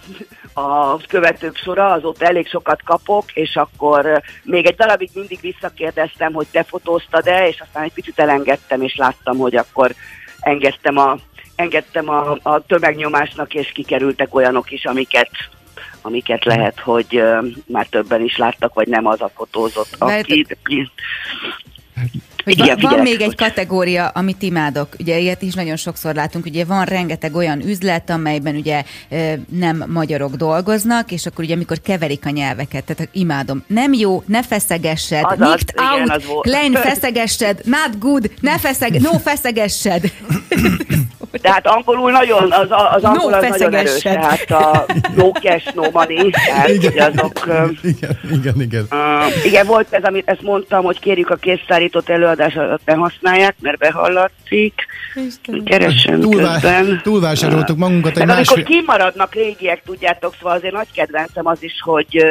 a követők sora, azóta elég sokat kapok, és akkor még egy darabig mindig visszakérdeztem, hogy te fotóztad-e, és aztán egy picit elengedtem, és láttam, hogy akkor engedtem a engedtem a, a tömegnyomásnak, és kikerültek olyanok is, amiket amiket lehet, hogy uh, már többen is láttak, vagy nem az a fotózott, aki... Hogy Igen, van, van még egy kategória, amit imádok. Ugye ilyet is nagyon sokszor látunk. Ugye van rengeteg olyan üzlet, amelyben ugye nem magyarok dolgoznak, és akkor ugye amikor keverik a nyelveket, tehát imádom. Nem jó, ne feszegessed. Azaz, Nikt igen, out, az klein feszegessed, not good, ne feszeg, no feszegessed. [LAUGHS] Tehát angolul nagyon, az, az angol no, az nagyon erős, tehát a no cash, no money, tehát igen, azok... Igen, igen, igen. Uh, igen, volt ez, amit ezt mondtam, hogy kérjük a készszállított előadás alatt ne használják, mert behallatszik. Keresem Túlvá, közben. Túlvásároltuk magunkat egy másfél... amikor kimaradnak régiek, tudjátok, szóval azért nagy kedvencem az is, hogy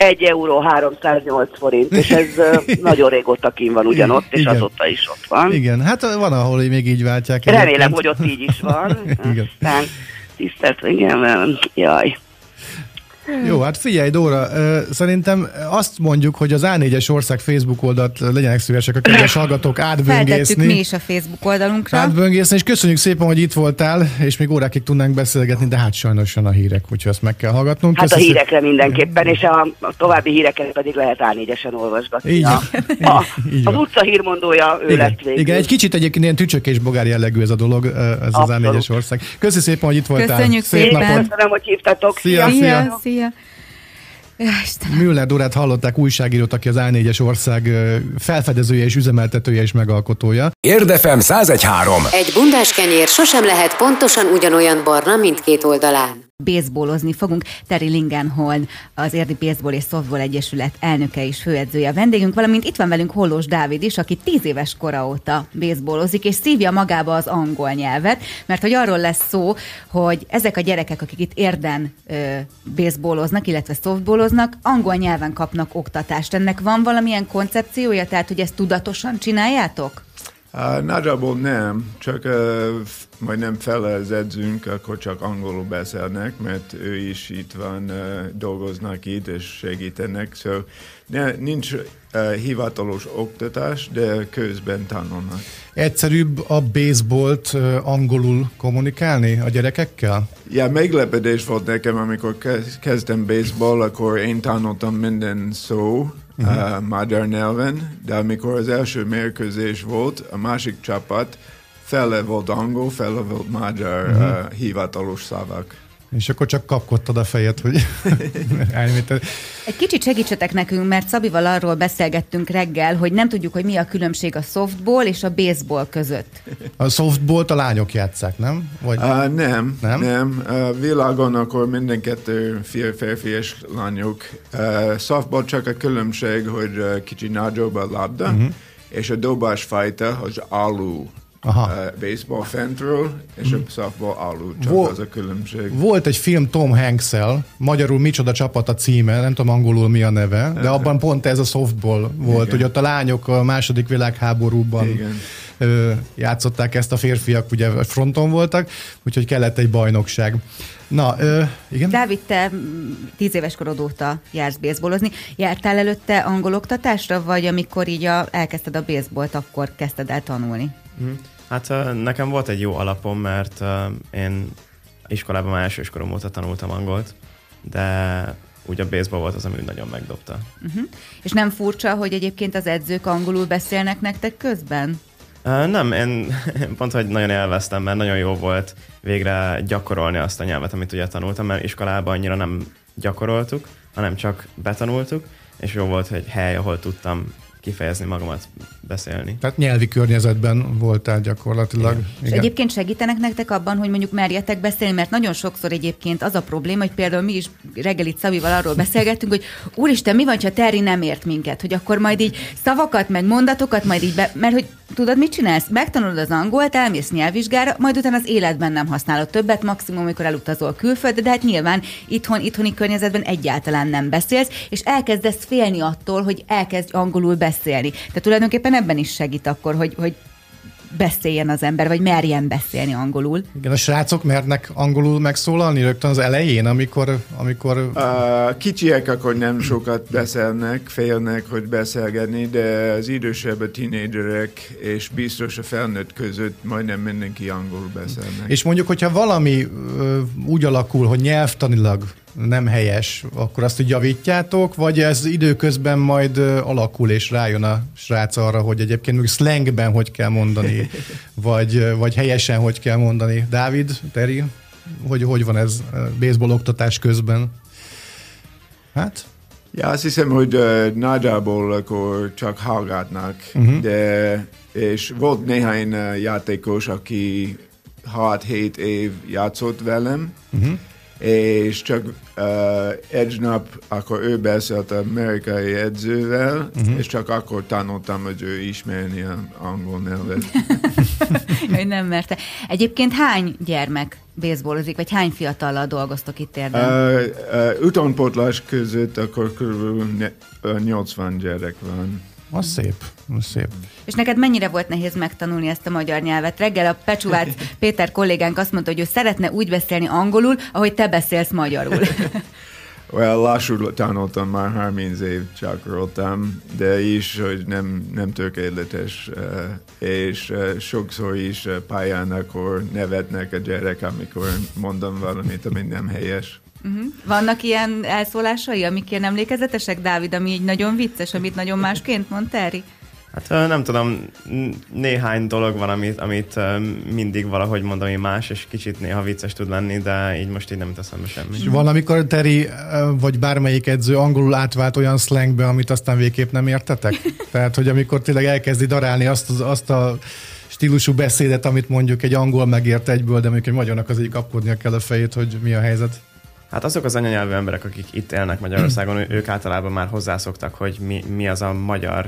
1 euró 308 forint, és ez [LAUGHS] nagyon régóta kín van ugyanott, és Igen. azóta is ott van. Igen, hát van, ahol még így váltják. Remélem, egyébként. hogy ott így is van. [LAUGHS] Igen. Aztán tisztelt, igen, jaj. Jó, hát figyelj Dóra, szerintem azt mondjuk, hogy az A4-es ország Facebook oldalt legyenek szívesek a kedves hallgatók átböngészni. Feltettük mi is a Facebook oldalunkra. Átböngészni, és köszönjük szépen, hogy itt voltál, és még órákig tudnánk beszélgetni, de hát sajnos a hírek, úgyhogy ezt meg kell hallgatnunk. Hát Köszönjük. a hírekre mindenképpen, és a, a további híreket pedig lehet A4-esen olvasgatni. Így, a, a, így az utca hírmondója ő igen, lett végül. Igen, egy kicsit egyébként ilyen tücsök és bogár jellegű ez a dolog, ez Abszolút. az A4-es ország. Köszönjük szépen, hogy itt voltál. Köszönjük Szép szépen. Napot. Köszönöm, hogy hívtatok. Szia, szia. szia. szia. Ja, Müller Dorát hallották újságírót, aki az A4-es ország felfedezője és üzemeltetője és megalkotója. Érdefem 1013. Egy bundás kenyér sosem lehet pontosan ugyanolyan barna mindkét oldalán baseballozni fogunk. Terry Lingenholm, az Érdi Baseball és Softball Egyesület elnöke és főedzője a vendégünk, valamint itt van velünk Hollós Dávid is, aki tíz éves kora óta baseballozik, és szívja magába az angol nyelvet, mert hogy arról lesz szó, hogy ezek a gyerekek, akik itt érden ö, illetve softballoznak, angol nyelven kapnak oktatást. Ennek van valamilyen koncepciója, tehát hogy ezt tudatosan csináljátok? Uh, nagyjából nem, csak uh, majdnem fele az edzünk, akkor csak angolul beszélnek, mert ő is itt van, uh, dolgoznak itt és segítenek, szóval ne, nincs uh, hivatalos oktatás, de közben tanulnak. Egyszerűbb a baseballt uh, angolul kommunikálni a gyerekekkel? Ja, meglepedés volt nekem, amikor kezdtem baseball, akkor én tanultam minden szó, uh-huh. uh, magyar nyelven, de amikor az első mérkőzés volt, a másik csapat fele volt angol, fele volt magyar uh-huh. uh, hivatalos szavak. És akkor csak kapkodtad a fejed, hogy [LAUGHS] Egy kicsit segítsetek nekünk, mert Szabival arról beszélgettünk reggel, hogy nem tudjuk, hogy mi a különbség a softball és a baseball között. A softballt a lányok játszák, nem? Vagy... Uh, nem, nem. nem. Uh, világon akkor minden kettő férfi és lányok. Uh, softball csak a különbség, hogy uh, kicsi nagyobb a labda, uh-huh. és a dobás fajta az alul Aha. Uh, baseball fentről, és hmm. a softball alul, csak Vol- az a különbség. Volt egy film Tom hanks magyarul Micsoda csapat a címe, nem tudom angolul mi a neve, de abban pont ez a softball volt, Igen. hogy ott a lányok a második világháborúban Igen. Ö, játszották ezt, a férfiak ugye fronton voltak, úgyhogy kellett egy bajnokság. Na, ö, igen? Dávid, te tíz éves korod óta jársz baseballozni. Jártál előtte angol oktatásra, vagy amikor így a, elkezdted a baseballt, akkor kezdted el tanulni? Mm. Hát nekem volt egy jó alapom, mert én iskolában már elsőskorom óta tanultam angolt, de úgy a baseball volt az, ami nagyon megdobta. Uh-huh. És nem furcsa, hogy egyébként az edzők angolul beszélnek nektek közben? Uh, nem, én [LAUGHS] pont, hogy nagyon élveztem, mert nagyon jó volt végre gyakorolni azt a nyelvet, amit ugye tanultam, mert iskolában annyira nem gyakoroltuk, hanem csak betanultuk, és jó volt, hogy hely, ahol tudtam kifejezni magamat, beszélni. Tehát nyelvi környezetben voltál gyakorlatilag. Igen. Igen. És egyébként segítenek nektek abban, hogy mondjuk merjetek beszélni, mert nagyon sokszor egyébként az a probléma, hogy például mi is reggelit Szavival arról beszélgettünk, hogy úristen, mi van, ha Terry nem ért minket, hogy akkor majd így szavakat, meg mondatokat, majd így, be, mert hogy tudod, mit csinálsz? Megtanulod az angolt, elmész nyelvvizsgára, majd utána az életben nem használod többet, maximum, amikor elutazol külföldre, de hát nyilván itthon, itthoni környezetben egyáltalán nem beszélsz, és elkezdesz félni attól, hogy elkezd angolul beszélni. Tehát tulajdonképpen ebben is segít akkor, hogy, hogy beszéljen az ember, vagy merjen beszélni angolul. Igen, a srácok mernek angolul megszólalni rögtön az elején, amikor... amikor... A kicsiek akkor nem sokat beszélnek, félnek, hogy beszélgetni, de az idősebb a tínédzserek és biztos a felnőtt között majdnem mindenki angolul beszélnek. És mondjuk, hogyha valami ö, úgy alakul, hogy nyelvtanilag nem helyes, akkor azt, hogy javítjátok, vagy ez időközben majd alakul, és rájön a srác arra, hogy egyébként még slangben hogy kell mondani, [LAUGHS] vagy, vagy helyesen hogy kell mondani. Dávid, Teri, hogy, hogy van ez baseball oktatás közben? Hát? Ja, azt hiszem, hogy uh, nagyjából akkor csak hallgatnak, uh-huh. de és volt néhány játékos, aki 6-7 év játszott velem, uh-huh és csak uh, egy nap akkor ő beszélt amerikai edzővel, uh-huh. és csak akkor tanultam, hogy ő ismerni az angol nyelvet. [LAUGHS] ő nem merte. Egyébként hány gyermek baseballozik, vagy hány fiatallal dolgoztok itt érdemben? Uh, uh, utánpótlás között akkor kb. 80 gyerek van. Az szép, az szép. És neked mennyire volt nehéz megtanulni ezt a magyar nyelvet? Reggel a Pecsuvác [LAUGHS] Péter kollégánk azt mondta, hogy ő szeretne úgy beszélni angolul, ahogy te beszélsz magyarul. [LAUGHS] well, lassú tanultam, már 30 év csak róltam, de is, hogy nem, nem tökéletes, eh, és eh, sokszor is eh, pályán akkor nevetnek a gyerek, amikor mondom valamit, ami nem helyes. Uh-huh. Vannak ilyen elszólásai, amik ilyen emlékezetesek, Dávid, ami így nagyon vicces, amit nagyon másként mond Terry? Hát nem tudom, néhány dolog van, amit, amit mindig valahogy mondom, hogy más, és kicsit néha vicces tud lenni, de így most így nem teszem semmi. És van, amikor Teri vagy bármelyik edző angolul átvált olyan slangbe, amit aztán végképp nem értetek? [LAUGHS] Tehát, hogy amikor tényleg elkezdi darálni azt, az, azt a stílusú beszédet, amit mondjuk egy angol megért egyből, de mondjuk egy magyarnak az így kapkodnia kell a fejét, hogy mi a helyzet. Hát azok az anyanyelvű emberek, akik itt élnek Magyarországon, ők általában már hozzászoktak, hogy mi, mi az a magyar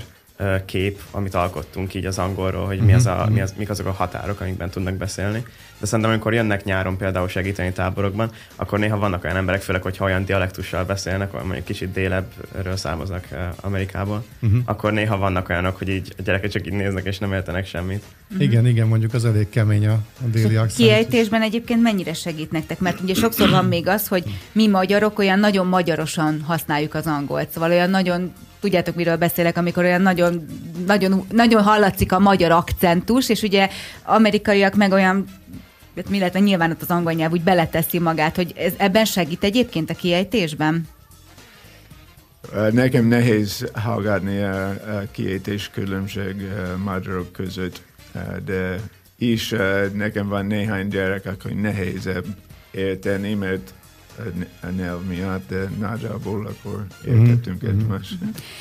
kép, amit alkottunk így az angolról, hogy mi az a, mi az, mik azok a határok, amikben tudnak beszélni. De szerintem, amikor jönnek nyáron például segíteni táborokban, akkor néha vannak olyan emberek, főleg, hogyha olyan dialektussal beszélnek, vagy mondjuk kicsit délebbről származnak Amerikából, uh-huh. akkor néha vannak olyanok, hogy így a gyerekek csak így néznek és nem értenek semmit. Uh-huh. Igen, igen, mondjuk az elég kemény a, a déli akcent. Kiejtésben egyébként mennyire segít nektek? Mert ugye sokszor van még az, hogy mi magyarok olyan nagyon magyarosan használjuk az angolt, szóval olyan nagyon tudjátok, miről beszélek, amikor olyan nagyon, nagyon, nagyon hallatszik a magyar akcentus, és ugye amerikaiak meg olyan hát mi lehet, nyilván ott az angol nyelv úgy beleteszi magát, hogy ez, ebben segít egyébként a kiejtésben? Nekem nehéz hallgatni a, a kiejtés különbség magyarok között, de is nekem van néhány gyerek, akkor nehézebb érteni, mert a nyelv miatt, de nagyjából akkor értettünk mm-hmm. egymást.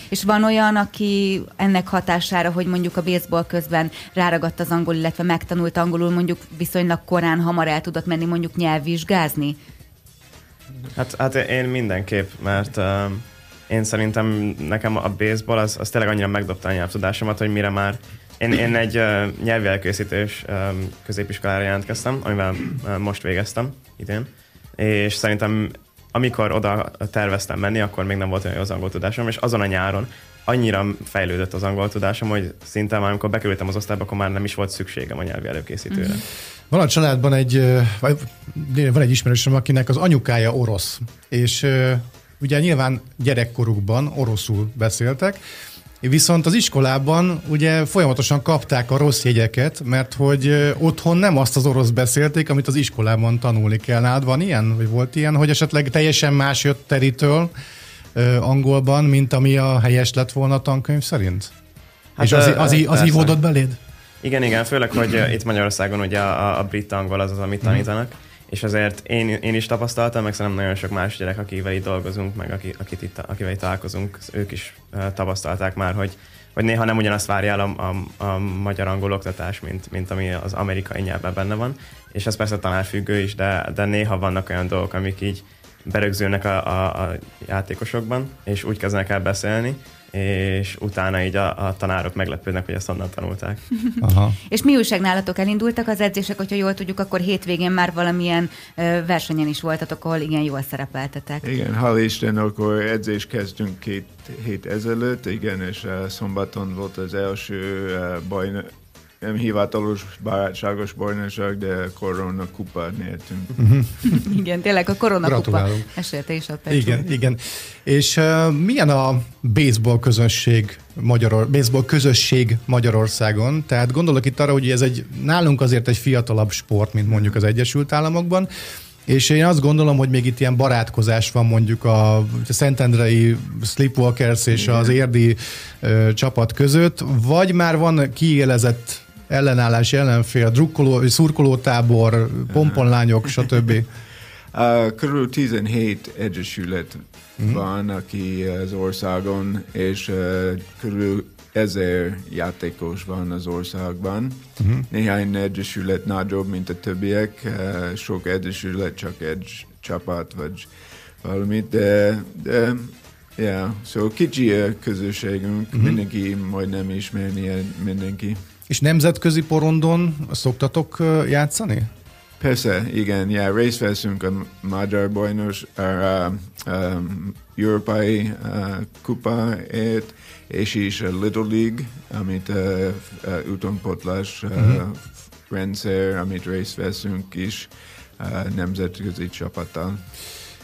És van olyan, aki ennek hatására, hogy mondjuk a baseball közben ráragadt az angol, illetve megtanult angolul, mondjuk viszonylag korán hamar el tudott menni mondjuk nyelvvizsgázni? Hát, hát én mindenképp, mert uh, én szerintem nekem a baseball az, az tényleg annyira megdobta a nyelvtudásomat, hogy mire már én, én egy uh, nyelvi elkészítős um, középiskolára jelentkeztem, amivel uh, most végeztem idén, és szerintem amikor oda terveztem menni, akkor még nem volt olyan jó az angol tudásom, és azon a nyáron annyira fejlődött az angol tudásom, hogy szinte már amikor bekerültem az osztályba, akkor már nem is volt szükségem a nyelvi előkészítőre. Mm. Van a családban egy, vagy van egy ismerősöm, akinek az anyukája orosz, és ugye nyilván gyerekkorukban oroszul beszéltek, Viszont az iskolában ugye folyamatosan kapták a rossz jegyeket, mert hogy otthon nem azt az orosz beszélték, amit az iskolában tanulni kell. Nálad van ilyen? Vagy volt ilyen, hogy esetleg teljesen más jött teritől angolban, mint ami a helyes lett volna a tankönyv szerint? Hát És az, az, az, az ívódott beléd? Igen, igen, főleg, hogy itt Magyarországon ugye a, a brit angol az az, amit tanítanak. Mm és azért én, én is tapasztaltam, meg szerintem nagyon sok más gyerek, akivel itt dolgozunk, meg aki, akit itt, akivel itt találkozunk, ők is tapasztalták már, hogy, hogy néha nem ugyanazt várja a, a, a magyar-angol oktatás, mint, mint ami az amerikai nyelvben benne van, és ez persze tanárfüggő is, de, de néha vannak olyan dolgok, amik így berögzülnek a, a, a játékosokban, és úgy kezdenek el beszélni, és utána így a, a tanárok meglepődnek, hogy ezt onnan tanulták. [LAUGHS] Aha. és mi újság nálatok elindultak az edzések, hogyha jól tudjuk, akkor hétvégén már valamilyen ö, versenyen is voltatok, ahol igen, jól szerepeltetek. Igen, hál' Isten, akkor edzés kezdtünk két hét ezelőtt, igen, és uh, szombaton volt az első uh, bajnok, nem hivatalos barátságos bajnokság, de korona kupát nyertünk. [LAUGHS] igen, tényleg a korona kupa esélte is a Petru. Igen, igen. És uh, milyen a baseball közösség Magyaror, baseball közösség Magyarországon? Tehát gondolok itt arra, hogy ez egy nálunk azért egy fiatalabb sport, mint mondjuk az Egyesült Államokban, és én azt gondolom, hogy még itt ilyen barátkozás van mondjuk a Szentendrei Sleepwalkers és az érdi ö, csapat között, vagy már van kiélezett ellenállás, ellenfél, drukkoló, szurkolótábor, pomponlányok, stb. [LAUGHS] Körül 17 egyesület mm. van, aki az országon, és körül ezer játékos van az országban. Uh-huh. Néhány egyesület nagyobb, mint a többiek, sok egyesület csak egy csapat, vagy valamit, de, de yeah. szóval kicsi a közösségünk, uh-huh. mindenki majdnem ismerni mindenki. És nemzetközi porondon szoktatok játszani? Persze, igen, yeah, részt veszünk a Magyar Bajnos, a, a, a Európai uh, Kupaért, és is a Little League, amit uh, utompotlás uh, uh-huh. rendszer, amit részt veszünk is uh, nemzetközi csapattal.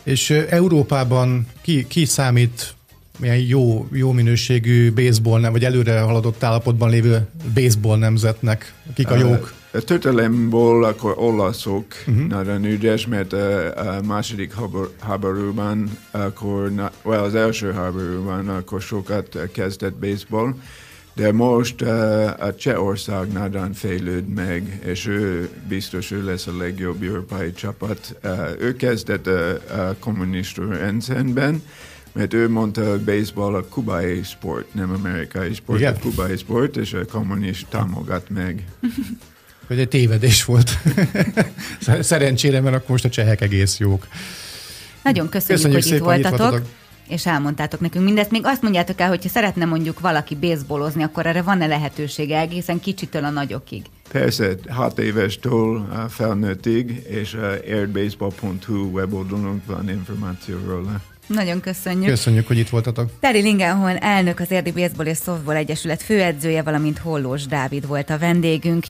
És Európában ki, ki számít milyen jó, jó minőségű baseball nem, vagy előre haladott állapotban lévő baseball nemzetnek? Kik a jók? A történelemból akkor olaszok uh-huh. nagyon ügyes, mert a, második háborúban, akkor, well, az első háborúban akkor sokat kezdett baseball, de most a Csehország nagyon fejlőd meg, és ő biztos ő lesz a legjobb európai csapat. Ő kezdett a, a kommunista rendszerben, mert ő mondta, hogy baseball a kubai sport, nem amerikai sport, Igen. a kubai sport, és a kommunist támogat meg. [LAUGHS] Hogy egy tévedés volt. [LAUGHS] Szerencsére, mert akkor most a csehek egész jók. Nagyon köszönjük, köszönjük hogy itt voltatok. voltatok és elmondtátok nekünk mindezt. Még azt mondjátok el, hogyha szeretne mondjuk valaki baseballozni, akkor erre van-e lehetősége egészen kicsitől a nagyokig? Persze, hat évestől felnőttig, és airbaseball.hu weboldalon van információ róla. Nagyon köszönjük. Köszönjük, hogy itt voltatok. Teri Lingenhorn elnök, az Érdi Baseball és Softball Egyesület főedzője, valamint Hollós Dávid volt a vendégünk.